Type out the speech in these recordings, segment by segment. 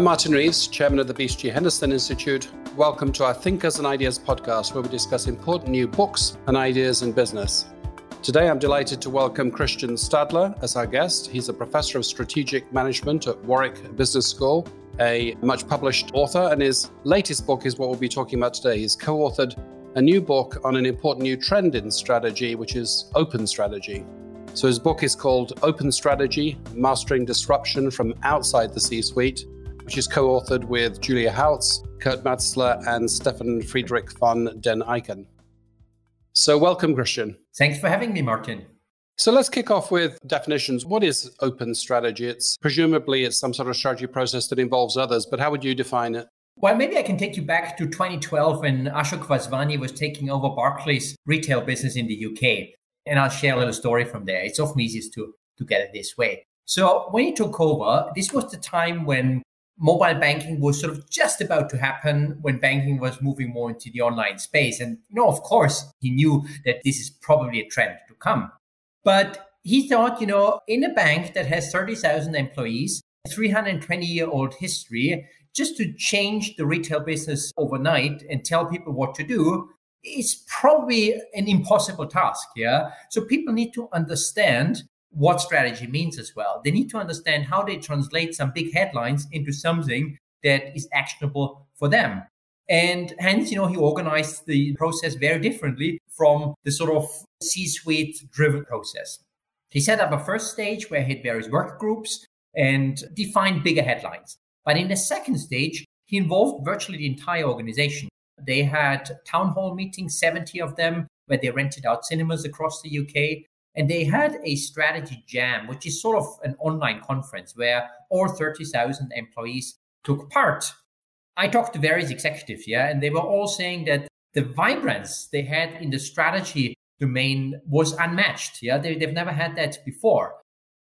I'm Martin Reeves, Chairman of the BCG Henderson Institute. Welcome to our Thinkers and Ideas podcast, where we discuss important new books and ideas in business. Today, I'm delighted to welcome Christian Stadler as our guest. He's a professor of strategic management at Warwick Business School, a much published author, and his latest book is what we'll be talking about today. He's co authored a new book on an important new trend in strategy, which is open strategy. So, his book is called Open Strategy Mastering Disruption from Outside the C Suite which is co authored with Julia Hautz, Kurt Matzler, and Stefan Friedrich von den Eichen. So, welcome, Christian. Thanks for having me, Martin. So let's kick off with definitions. What is open strategy? It's presumably it's some sort of strategy process that involves others, but how would you define it? Well, maybe I can take you back to 2012 when Ashok Vaswani was taking over Barclays retail business in the UK. And I'll share a little story from there. It's often easiest to, to get it this way. So when he took over, this was the time when mobile banking was sort of just about to happen when banking was moving more into the online space. And, you know, of course, he knew that this is probably a trend to come. But he thought, you know, in a bank that has 30,000 employees, 320 year old history, just to change the retail business overnight and tell people what to do is probably an impossible task. Yeah. So people need to understand what strategy means as well. They need to understand how they translate some big headlines into something that is actionable for them. And hence, you know, he organized the process very differently from the sort of C suite driven process. He set up a first stage where he had various work groups and defined bigger headlines. But in the second stage, he involved virtually the entire organization. They had town hall meetings, 70 of them, where they rented out cinemas across the UK. And they had a strategy jam, which is sort of an online conference where all 30,000 employees took part. I talked to various executives, yeah, and they were all saying that the vibrance they had in the strategy domain was unmatched. Yeah, they, they've never had that before.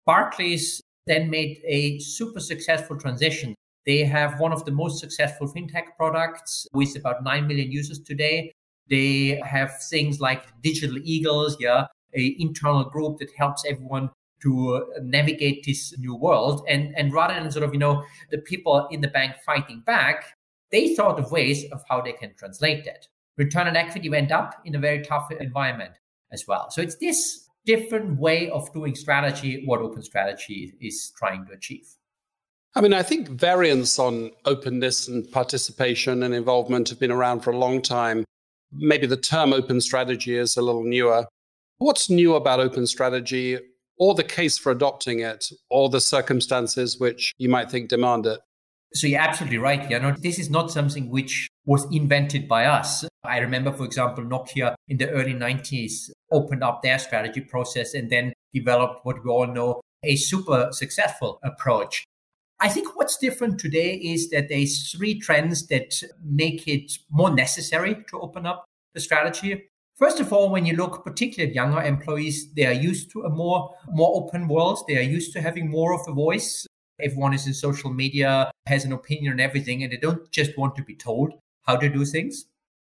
Barclays then made a super successful transition. They have one of the most successful fintech products with about 9 million users today. They have things like Digital Eagles, yeah, a internal group that helps everyone to uh, navigate this new world. And, and rather than sort of, you know, the people in the bank fighting back, they thought of ways of how they can translate that. Return on equity went up in a very tough environment as well. So it's this different way of doing strategy, what open strategy is trying to achieve. I mean, I think variants on openness and participation and involvement have been around for a long time. Maybe the term open strategy is a little newer. What's new about open strategy or the case for adopting it or the circumstances which you might think demand it? So you're absolutely right. You know, this is not something which was invented by us. I remember, for example, Nokia in the early 90s opened up their strategy process and then developed what we all know a super successful approach. I think what's different today is that there's three trends that make it more necessary to open up the strategy. First of all, when you look particularly at younger employees, they are used to a more, more open world. They are used to having more of a voice. Everyone is in social media, has an opinion on everything, and they don't just want to be told how to do things.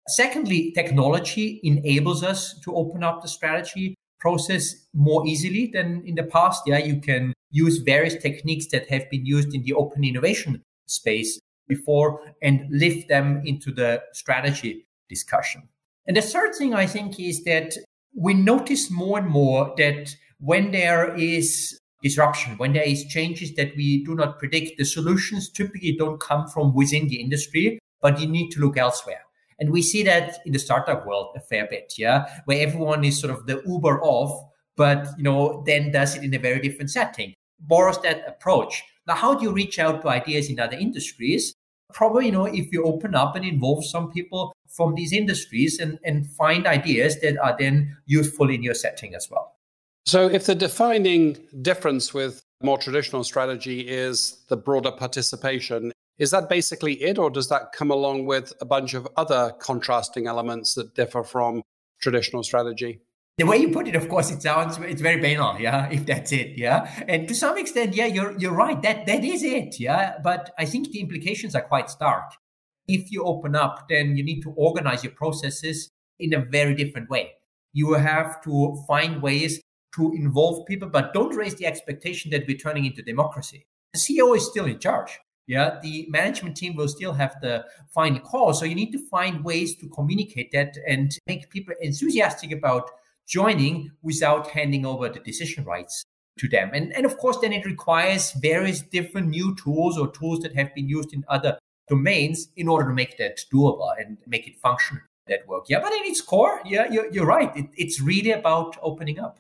Secondly, technology enables us to open up the strategy process more easily than in the past. Yeah, you can use various techniques that have been used in the open innovation space before and lift them into the strategy discussion. And the third thing I think is that we notice more and more that when there is disruption, when there is changes that we do not predict, the solutions typically don't come from within the industry, but you need to look elsewhere. And we see that in the startup world a fair bit, yeah, where everyone is sort of the Uber of, but you know, then does it in a very different setting, borrows that approach. Now, how do you reach out to ideas in other industries? Probably, you know, if you open up and involve some people from these industries and, and find ideas that are then useful in your setting as well. So, if the defining difference with more traditional strategy is the broader participation, is that basically it, or does that come along with a bunch of other contrasting elements that differ from traditional strategy? The way you put it, of course, it sounds it's very banal, yeah. If that's it, yeah, and to some extent, yeah, you're you're right. That that is it, yeah. But I think the implications are quite stark. If you open up, then you need to organize your processes in a very different way. You have to find ways to involve people, but don't raise the expectation that we're turning into democracy. The CEO is still in charge yeah, the management team will still have the final call. So you need to find ways to communicate that and make people enthusiastic about joining without handing over the decision rights to them. And, and of course, then it requires various different new tools or tools that have been used in other domains in order to make that doable and make it function that work. Yeah, but in its core, yeah, you're, you're right. It, it's really about opening up.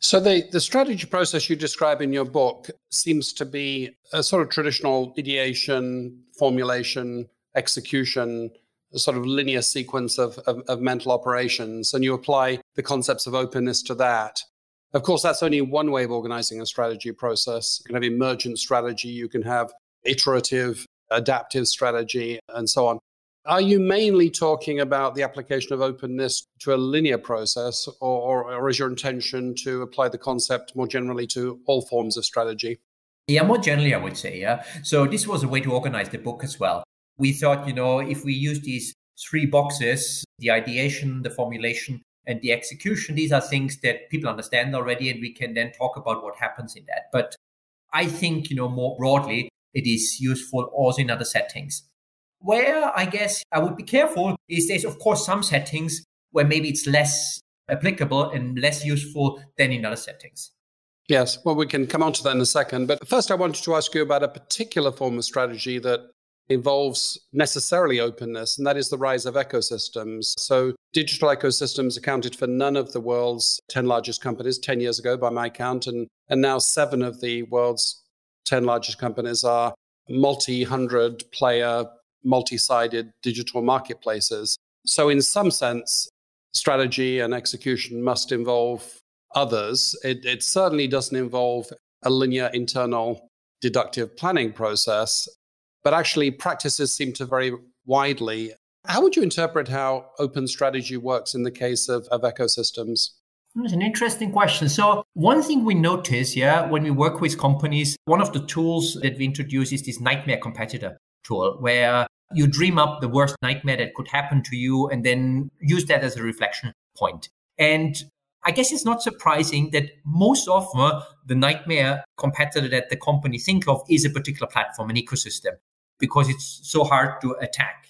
So the, the strategy process you describe in your book seems to be a sort of traditional ideation, formulation, execution, a sort of linear sequence of, of, of mental operations, and you apply the concepts of openness to that. Of course, that's only one way of organizing a strategy process. You can have emergent strategy, you can have iterative, adaptive strategy, and so on. Are you mainly talking about the application of openness to a linear process, or, or, or, is your intention to apply the concept more generally to all forms of strategy? Yeah, more generally, I would say. Yeah. So this was a way to organize the book as well. We thought, you know, if we use these three boxes the ideation, the formulation, and the execution these are things that people understand already, and we can then talk about what happens in that. But I think, you know, more broadly, it is useful also in other settings. Where I guess I would be careful is there's, of course, some settings where maybe it's less applicable and less useful than in other settings. Yes, well, we can come on to that in a second. But first, I wanted to ask you about a particular form of strategy that involves necessarily openness, and that is the rise of ecosystems. So, digital ecosystems accounted for none of the world's 10 largest companies 10 years ago, by my count, and, and now seven of the world's 10 largest companies are multi hundred player multi sided digital marketplaces. So, in some sense, strategy and execution must involve others. It, it certainly doesn't involve a linear internal deductive planning process, but actually, practices seem to vary widely. How would you interpret how open strategy works in the case of, of ecosystems? It's an interesting question. So, one thing we notice, yeah, when we work with companies, one of the tools that we introduce is this nightmare competitor tool, where you dream up the worst nightmare that could happen to you and then use that as a reflection point. And I guess it's not surprising that most often the nightmare competitor that the company think of is a particular platform, an ecosystem, because it's so hard to attack.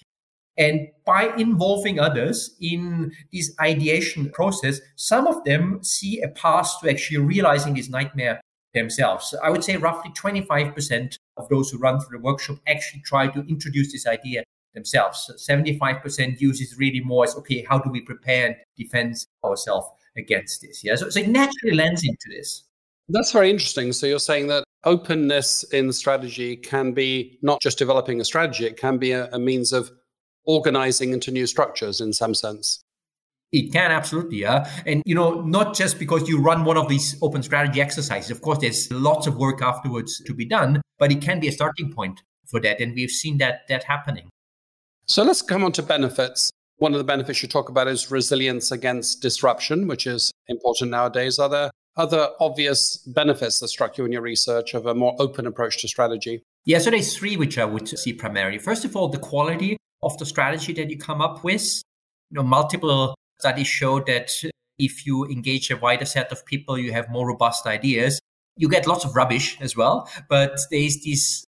And by involving others in this ideation process, some of them see a path to actually realizing this nightmare themselves. I would say roughly 25% of those who run through the workshop actually try to introduce this idea themselves. 75% use is really more as, okay, how do we prepare and defend ourselves against this? Yeah. So, so it naturally lends into this. That's very interesting. So you're saying that openness in strategy can be not just developing a strategy, it can be a, a means of organizing into new structures in some sense. It can absolutely, yeah. And you know, not just because you run one of these open strategy exercises. Of course, there's lots of work afterwards to be done, but it can be a starting point for that, and we've seen that that happening. So let's come on to benefits. One of the benefits you talk about is resilience against disruption, which is important nowadays. Are there other obvious benefits that struck you in your research of a more open approach to strategy? Yeah, so there's three which I would see primarily. First of all, the quality of the strategy that you come up with. You know, multiple Studies show that if you engage a wider set of people, you have more robust ideas. You get lots of rubbish as well, but there's these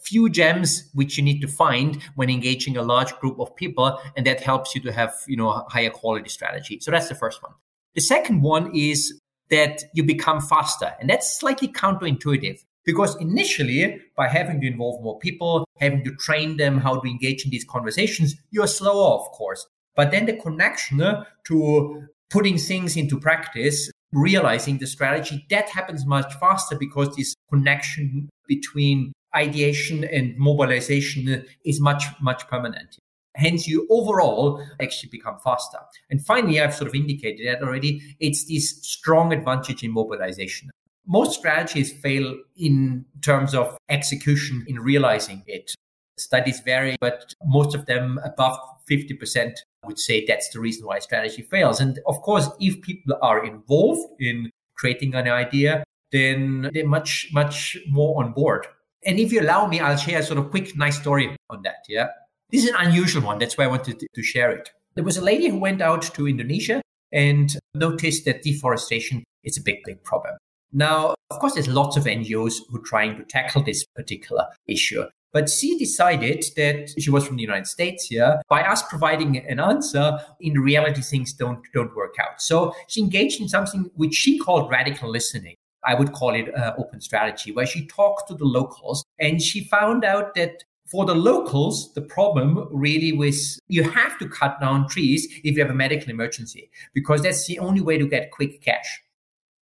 few gems which you need to find when engaging a large group of people, and that helps you to have you know a higher quality strategy. So that's the first one. The second one is that you become faster, and that's slightly counterintuitive because initially by having to involve more people having to train them how to engage in these conversations you're slower of course but then the connection uh, to putting things into practice, realizing the strategy, that happens much faster because this connection between ideation and mobilization uh, is much, much permanent. Hence, you overall actually become faster. And finally, I've sort of indicated that already. It's this strong advantage in mobilization. Most strategies fail in terms of execution in realizing it. Studies vary, but most of them above 50% would say that's the reason why strategy fails. And of course, if people are involved in creating an idea, then they're much, much more on board. And if you allow me, I'll share a sort of quick, nice story on that. Yeah. This is an unusual one. That's why I wanted to share it. There was a lady who went out to Indonesia and noticed that deforestation is a big, big problem. Now, of course, there's lots of NGOs who are trying to tackle this particular issue. But she decided that she was from the United States, yeah. By us providing an answer, in reality, things don't don't work out. So she engaged in something which she called radical listening. I would call it uh, open strategy, where she talked to the locals and she found out that for the locals, the problem really was you have to cut down trees if you have a medical emergency, because that's the only way to get quick cash.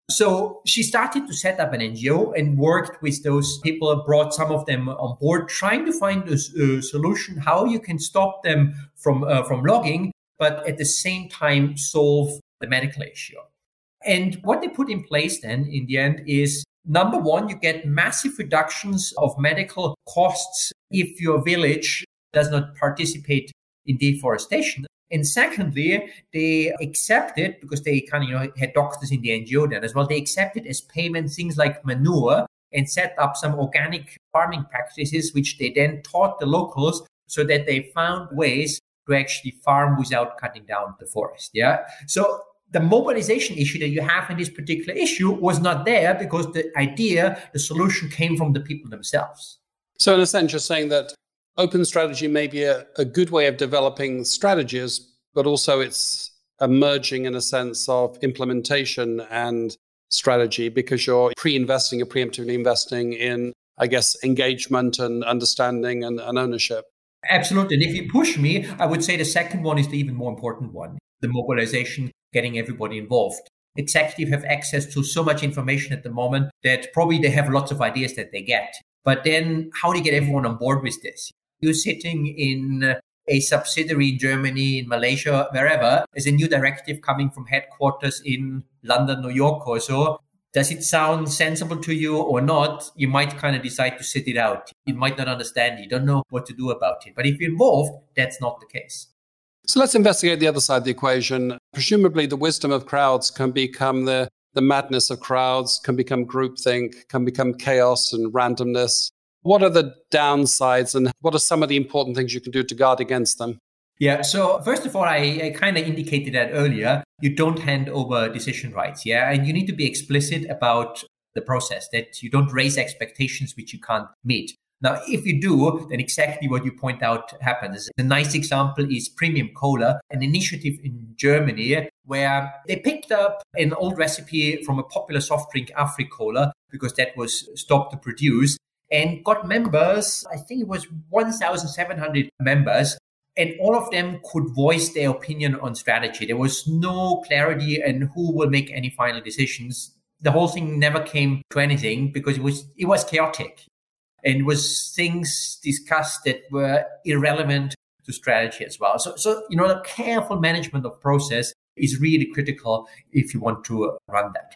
So she started to set up an NGO and worked with those people, brought some of them on board, trying to find a, a solution how you can stop them from uh, from logging, but at the same time solve the medical issue. And what they put in place then in the end is number one, you get massive reductions of medical costs if your village does not participate in deforestation. And secondly, they accept it because they kind of you know had doctors in the NGO then as well. They accept it as payment things like manure and set up some organic farming practices, which they then taught the locals so that they found ways to actually farm without cutting down the forest. Yeah. So the mobilization issue that you have in this particular issue was not there because the idea, the solution came from the people themselves. So, in a sense, you're saying that open strategy may be a, a good way of developing strategies, but also it's emerging in a sense of implementation and strategy because you're pre-investing or preemptively investing in, I guess, engagement and understanding and, and ownership. Absolutely. And if you push me, I would say the second one is the even more important one the mobilization, getting everybody involved. Executives have access to so much information at the moment that probably they have lots of ideas that they get. But then, how do you get everyone on board with this? You're sitting in a subsidiary in Germany, in Malaysia, wherever, there's a new directive coming from headquarters in London, New York, or so. Does it sound sensible to you or not? You might kind of decide to sit it out. You might not understand. You don't know what to do about it. But if you're involved, that's not the case. So let's investigate the other side of the equation. Presumably, the wisdom of crowds can become the, the madness of crowds, can become groupthink, can become chaos and randomness. What are the downsides and what are some of the important things you can do to guard against them? Yeah. So first of all, I, I kind of indicated that earlier. You don't hand over decision rights. Yeah. And you need to be explicit about the process that you don't raise expectations which you can't meet. Now, if you do, then exactly what you point out happens. A nice example is Premium Cola, an initiative in Germany where they picked up an old recipe from a popular soft drink, Afri-Cola, because that was stopped to produce and got members, I think it was 1,700 members, and all of them could voice their opinion on strategy. There was no clarity and who will make any final decisions. The whole thing never came to anything because it was it was chaotic and was things discussed that were irrelevant to strategy as well. So, so you know, the careful management of process is really critical if you want to run that.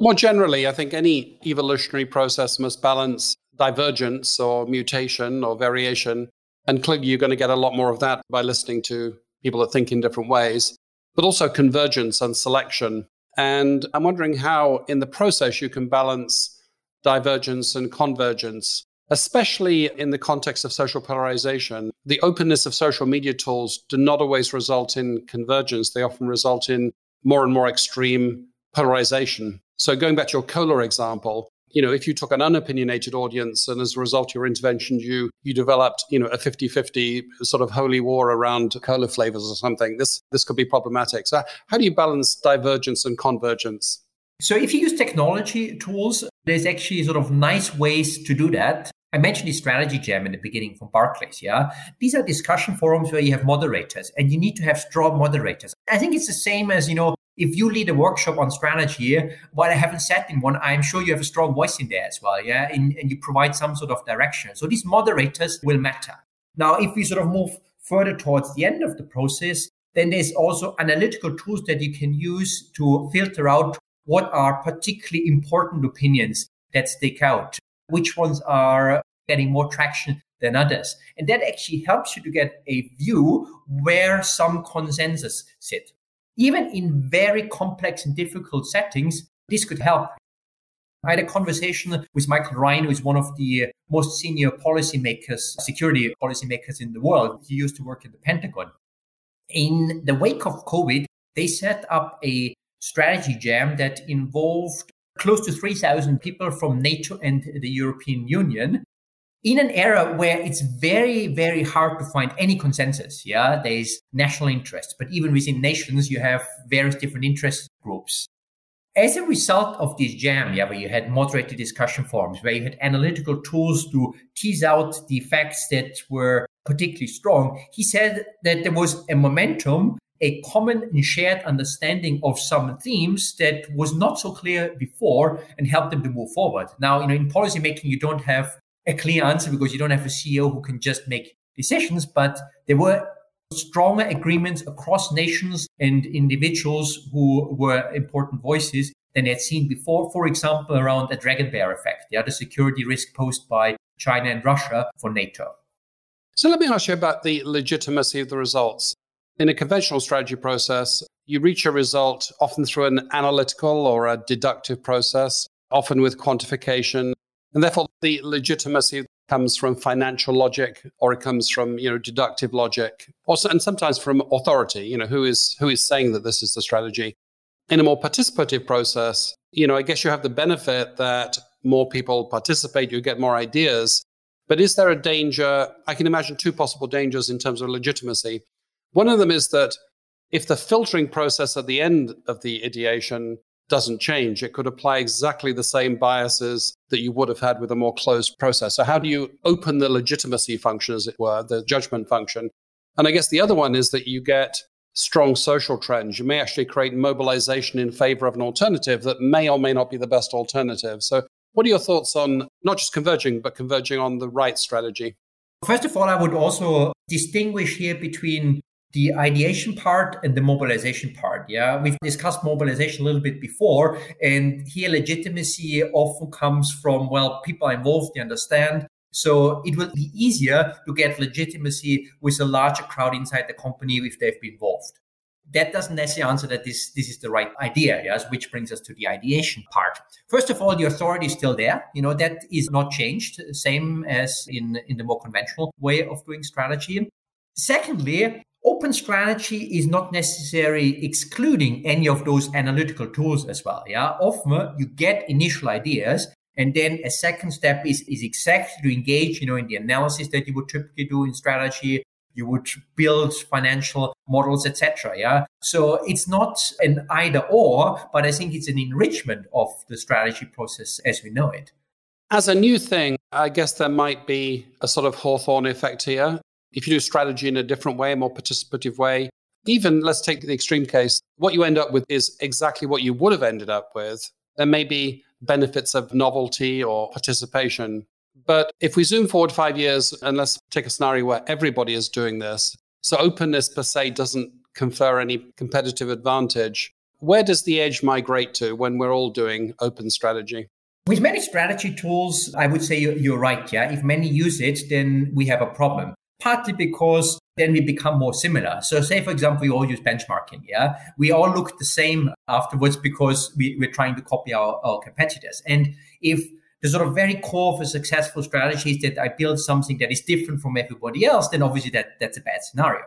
More generally, I think any evolutionary process must balance divergence or mutation or variation. And clearly, you're going to get a lot more of that by listening to people that think in different ways, but also convergence and selection. And I'm wondering how, in the process, you can balance divergence and convergence, especially in the context of social polarization. The openness of social media tools do not always result in convergence, they often result in more and more extreme polarization. So, going back to your cola example, you know, if you took an unopinionated audience and as a result of your intervention, you you developed, you know, a 50-50 sort of holy war around cola flavors or something, this this could be problematic. So how do you balance divergence and convergence? So if you use technology tools, there's actually sort of nice ways to do that. I mentioned the strategy jam in the beginning from Barclays. Yeah. These are discussion forums where you have moderators and you need to have strong moderators. I think it's the same as, you know, if you lead a workshop on strategy, while I haven't sat in one, I'm sure you have a strong voice in there as well, yeah, and, and you provide some sort of direction. So these moderators will matter. Now, if we sort of move further towards the end of the process, then there's also analytical tools that you can use to filter out what are particularly important opinions that stick out, which ones are getting more traction than others. And that actually helps you to get a view where some consensus sit. Even in very complex and difficult settings, this could help. I had a conversation with Michael Ryan, who is one of the most senior policymakers, security policymakers in the world. He used to work at the Pentagon. In the wake of COVID, they set up a strategy jam that involved close to 3,000 people from NATO and the European Union. in an era where it's very, very hard to find any consensus. Yeah, there's national interest, but even within nations, you have various different interest groups. As a result of this jam, yeah, where you had moderated discussion forums, where you had analytical tools to tease out the facts that were particularly strong, he said that there was a momentum, a common and shared understanding of some themes that was not so clear before and helped them to move forward. Now, you know, in policy making, you don't have a clear answer because you don't have a CEO who can just make decisions, but there were stronger agreements across nations and individuals who were important voices than they had seen before. For example, around the dragon bear effect, the security risk posed by China and Russia for NATO. So let me ask you about the legitimacy of the results. In a conventional strategy process, you reach a result often through an analytical or a deductive process, often with quantification. And therefore, the legitimacy comes from financial logic or it comes from you know deductive logic also and sometimes from authority you know who is who is saying that this is the strategy in a more participative process you know i guess you have the benefit that more people participate you get more ideas but is there a danger i can imagine two possible dangers in terms of legitimacy one of them is that if the filtering process at the end of the ideation doesn't change. It could apply exactly the same biases that you would have had with a more closed process. So, how do you open the legitimacy function, as it were, the judgment function? And I guess the other one is that you get strong social trends. You may actually create mobilization in favor of an alternative that may or may not be the best alternative. So, what are your thoughts on not just converging, but converging on the right strategy? First of all, I would also distinguish here between the ideation part and the mobilization part. Yeah, we've discussed mobilization a little bit before, and here legitimacy often comes from well, people are involved, they understand. So it will be easier to get legitimacy with a larger crowd inside the company if they've been involved. That doesn't necessarily answer that this, this is the right idea, yes, which brings us to the ideation part. First of all, the authority is still there. You know, that is not changed, same as in, in the more conventional way of doing strategy. Secondly, Open strategy is not necessarily excluding any of those analytical tools as well. Yeah. Often you get initial ideas and then a second step is, is exactly to engage, you know, in the analysis that you would typically do in strategy. You would build financial models, etc. Yeah. So it's not an either or, but I think it's an enrichment of the strategy process as we know it. As a new thing, I guess there might be a sort of Hawthorne effect here. If you do strategy in a different way, a more participative way, even let's take the extreme case, what you end up with is exactly what you would have ended up with. There may be benefits of novelty or participation. But if we zoom forward five years, and let's take a scenario where everybody is doing this, so openness per se doesn't confer any competitive advantage. Where does the edge migrate to when we're all doing open strategy? With many strategy tools, I would say you're right. Yeah. If many use it, then we have a problem partly because then we become more similar. So say, for example, we all use benchmarking. Yeah. We all look the same afterwards because we, we're trying to copy our, our competitors. And if the sort of very core of a successful strategy is that I build something that is different from everybody else, then obviously that, that's a bad scenario.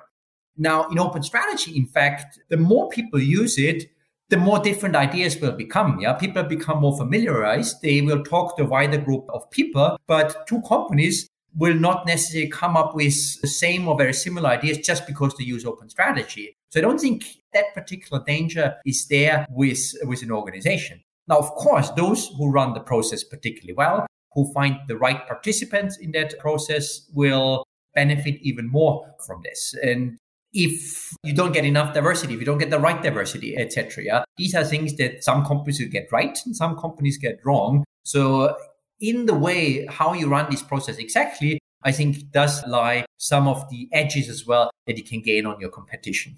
Now, in open strategy, in fact, the more people use it, the more different ideas will become. Yeah, people become more familiarized. They will talk to a wider group of people, but two companies will not necessarily come up with the same or very similar ideas just because they use open strategy. So I don't think that particular danger is there with, with an organization. Now, of course, those who run the process particularly well, who find the right participants in that process will benefit even more from this. And if you don't get enough diversity, if you don't get the right diversity, etc., yeah, these are things that some companies get right and some companies get wrong. So in the way how you run this process exactly, I think does lie some of the edges as well that you can gain on your competition.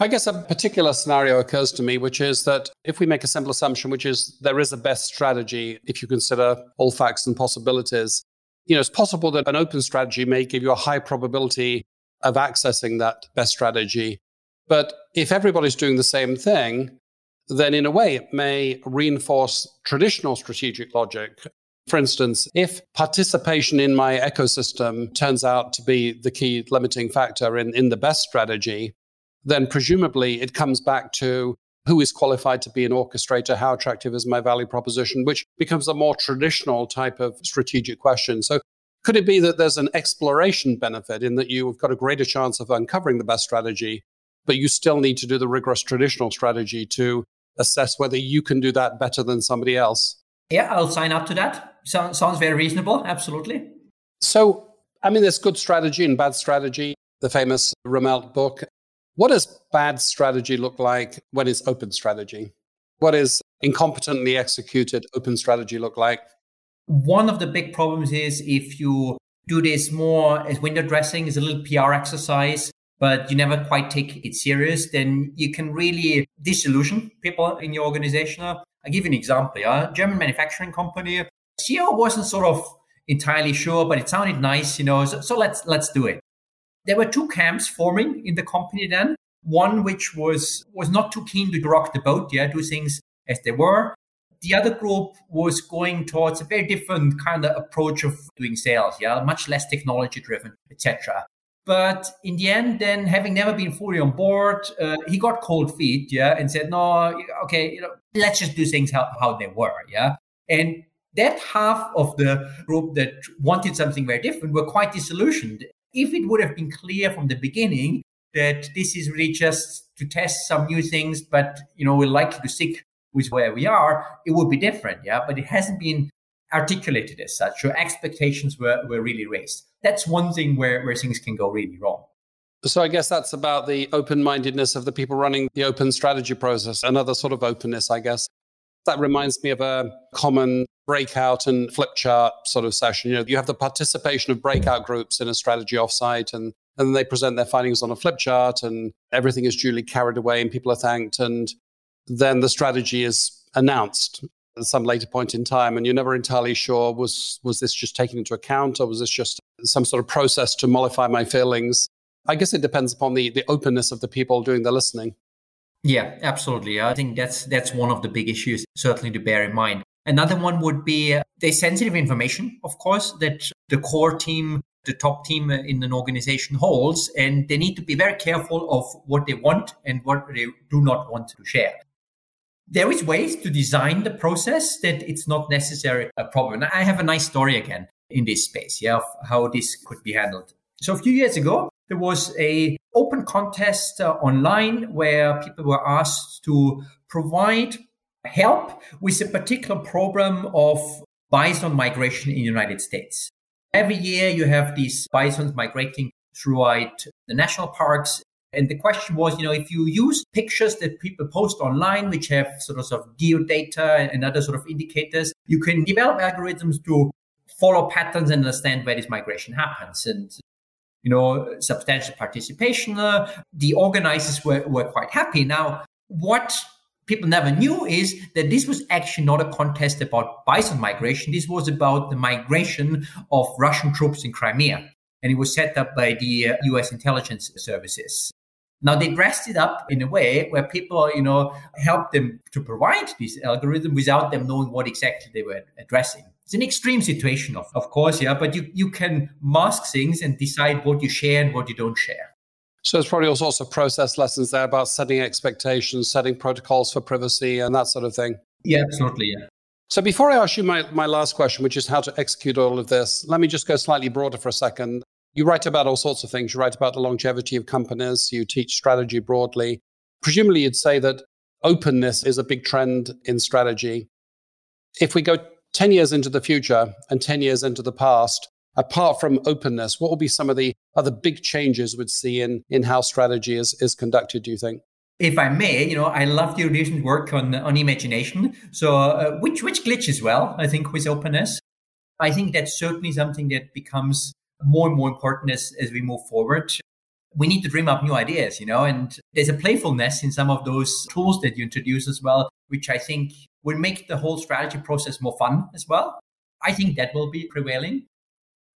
I guess a particular scenario occurs to me, which is that if we make a simple assumption, which is there is a best strategy, if you consider all facts and possibilities, you know, it's possible that an open strategy may give you a high probability of accessing that best strategy. But if everybody's doing the same thing, then in a way it may reinforce traditional strategic logic for instance, if participation in my ecosystem turns out to be the key limiting factor in, in the best strategy, then presumably it comes back to who is qualified to be an orchestrator? How attractive is my value proposition? Which becomes a more traditional type of strategic question. So, Could it be that there's an exploration benefit in that you've got a greater chance of uncovering the best strategy, but you still need to do the rigorous traditional strategy to assess whether you can do that better than somebody else? Yeah, I'll sign up to that. So, sounds very reasonable. Absolutely. So, I mean, there's good strategy and bad strategy, the famous Rumelt book. What does bad strategy look like when it's open strategy? What is incompetently executed open strategy look like? One of the big problems is if you do this more as window dressing, as a little PR exercise, but you never quite take it serious, then you can really disillusion people in your organization. I'll give you an example. A German manufacturing company, CEO wasn't sort of entirely sure, but it sounded nice, you know. So, so let's let's do it. There were two camps forming in the company then. One which was was not too keen to rock the boat, yeah, do things as they were the other group was going towards a very different kind of approach of doing sales, yeah, much less technology driven, etc. But in the end, then having never been fully on board, uh, he got cold feet, yeah, and said, "No, okay, you know, let's just do things how, how they were, yeah." And that half of the group that wanted something very different were quite disillusioned. If it would have been clear from the beginning that this is really just to test some new things, but you know, we're likely to stick with where we are, it would be different. Yeah. But it hasn't been articulated as such. So expectations were, were really raised. That's one thing where, where things can go really wrong. So I guess that's about the open mindedness of the people running the open strategy process, another sort of openness, I guess. That reminds me of a common breakout and flip chart sort of session. You know, you have the participation of breakout groups in a strategy offsite and and then they present their findings on a flip chart and everything is duly carried away and people are thanked and then the strategy is announced at some later point in time and you're never entirely sure was was this just taken into account or was this just some sort of process to mollify my feelings? I guess it depends upon the the openness of the people doing the listening. Yeah absolutely. I think that's that's one of the big issues certainly to bear in mind another one would be uh, the sensitive information of course that the core team the top team in an organization holds and they need to be very careful of what they want and what they do not want to share there is ways to design the process that it's not necessarily a problem. I have a nice story again in this space, yeah, of how this could be handled. So a few years ago, there was a open contest uh, online where people were asked to provide help with a particular problem of bison migration in the United States. Every year you have these bisons migrating throughout the national parks and the question was, you know, if you use pictures that people post online, which have sort of, sort of geodata and other sort of indicators, you can develop algorithms to follow patterns and understand where this migration happens. And, you know, substantial participation. Uh, the organizers were, were quite happy. Now, what people never knew is that this was actually not a contest about bison migration. This was about the migration of Russian troops in Crimea. And it was set up by the uh, US intelligence services. Now they dressed it up in a way where people, you know, helped them to provide this algorithm without them knowing what exactly they were addressing. It's an extreme situation, of, of course, yeah, but you, you can mask things and decide what you share and what you don't share. So there's probably all sorts of process lessons there about setting expectations, setting protocols for privacy and that sort of thing. Yeah, absolutely. Yeah. So before I ask you my, my last question, which is how to execute all of this, let me just go slightly broader for a second. You write about all sorts of things. You write about the longevity of companies, you teach strategy broadly. Presumably, you'd say that openness is a big trend in strategy. If we go 10 years into the future and 10 years into the past, apart from openness, what will be some of the other big changes we'd see in, in how strategy is, is conducted, do you think? If I may, you know, I love your recent work on, on imagination. So, uh, which, which glitches well, I think, with openness. I think that's certainly something that becomes more and more important as, as we move forward. We need to dream up new ideas, you know, and there's a playfulness in some of those tools that you introduce as well, which I think will make the whole strategy process more fun as well. I think that will be prevailing.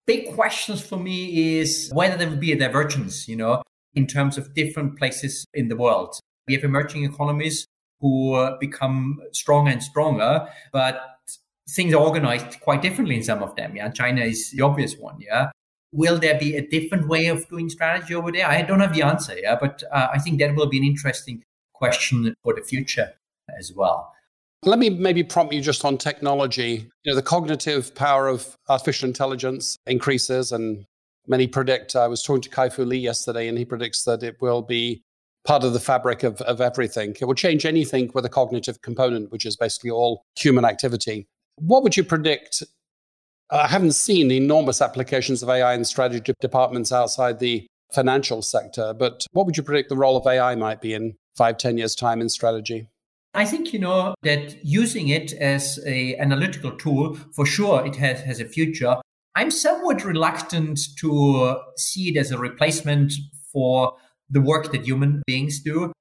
Big questions for me is whether there will be a divergence, you know, in terms of different places in the world. We have emerging economies who become stronger and stronger, but things are organized quite differently in some of them. Yeah, China is the obvious one. Yeah, Will there be a different way of doing strategy over there? I don't have the answer, yeah, but uh, I think that will be an interesting question for the future as well. Let me maybe prompt you just on technology. You know, the cognitive power of artificial intelligence increases, and many predict. I was talking to Kai-Fu Lee yesterday, and he predicts that it will be part of the fabric of, of everything. It will change anything with a cognitive component, which is basically all human activity. What would you predict? I haven't seen enormous applications of AI in strategy departments outside the financial sector, but what would you predict the role of AI might be in five, ten years' time in strategy? I think you know that using it as a analytical tool for sure it has, has a future. I'm somewhat reluctant to see it as a replacement for the work that human beings do.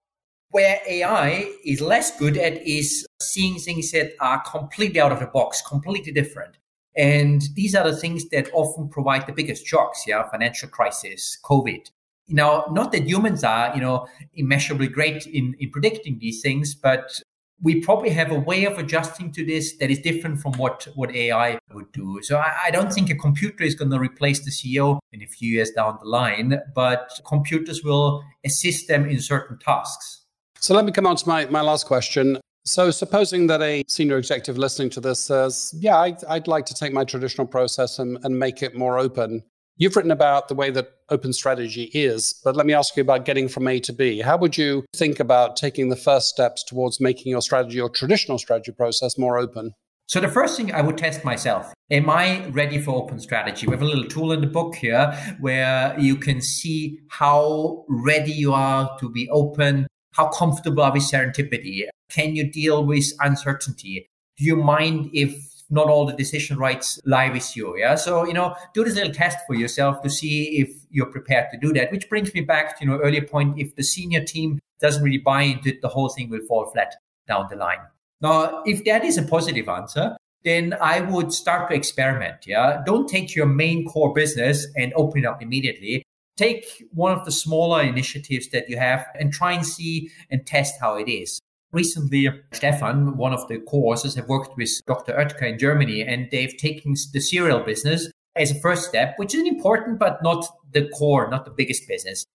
Where AI is less good at is seeing things that are completely out of the box, completely different. And these are the things that often provide the biggest shocks, yeah, financial crisis, COVID. Now, not that humans are, you know, immeasurably great in, in predicting these things, but we probably have a way of adjusting to this that is different from what, what AI would do. So I, I don't think a computer is going to replace the CEO in a few years down the line, but computers will assist them in certain tasks. So let me come on to my, my last question. So, supposing that a senior executive listening to this says, Yeah, I'd, I'd like to take my traditional process and, and make it more open. You've written about the way that open strategy is, but let me ask you about getting from A to B. How would you think about taking the first steps towards making your strategy or traditional strategy process more open? So the first thing I would test myself. Am I ready for open strategy? We have a little tool in the book here where you can see how ready you are to be open, how comfortable are with serendipity? Can you deal with uncertainty? Do you mind if not all the decision rights lie with you? Yeah. So, you know, do this little test for yourself to see if you're prepared to do that, which brings me back to, you know, earlier point. If the senior team doesn't really buy into it, the whole thing will fall flat down the line. Now, if that is a positive answer, then I would start to experiment. Yeah. Don't take your main core business and open it up immediately take one of the smaller initiatives that you have and try and see and test how it is. Recently, Stefan, one of the co-authors, have worked with Dr. Oetker in Germany, and they've taken the cereal business as a first step, which is an important, but not the core, not the biggest business.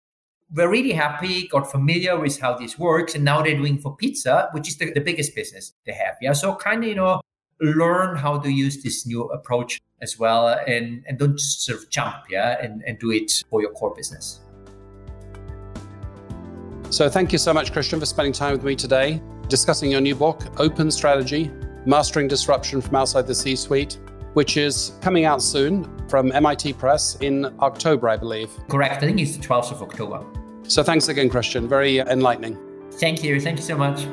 We're really happy, got familiar with how this works, and now they're doing for pizza, which is the, the biggest business they have. Yeah, so kind of you know learn how to use this new approach as well and, and don't just sort of jump, yeah, and, and do it for your core business. So thank you so much, Christian, for spending time with me today, discussing your new book, Open Strategy, Mastering Disruption from Outside the C-Suite, which is coming out soon from MIT Press in October, I believe. Correct. I think it's the 12th of October. So thanks again, Christian. Very enlightening. Thank you. Thank you so much.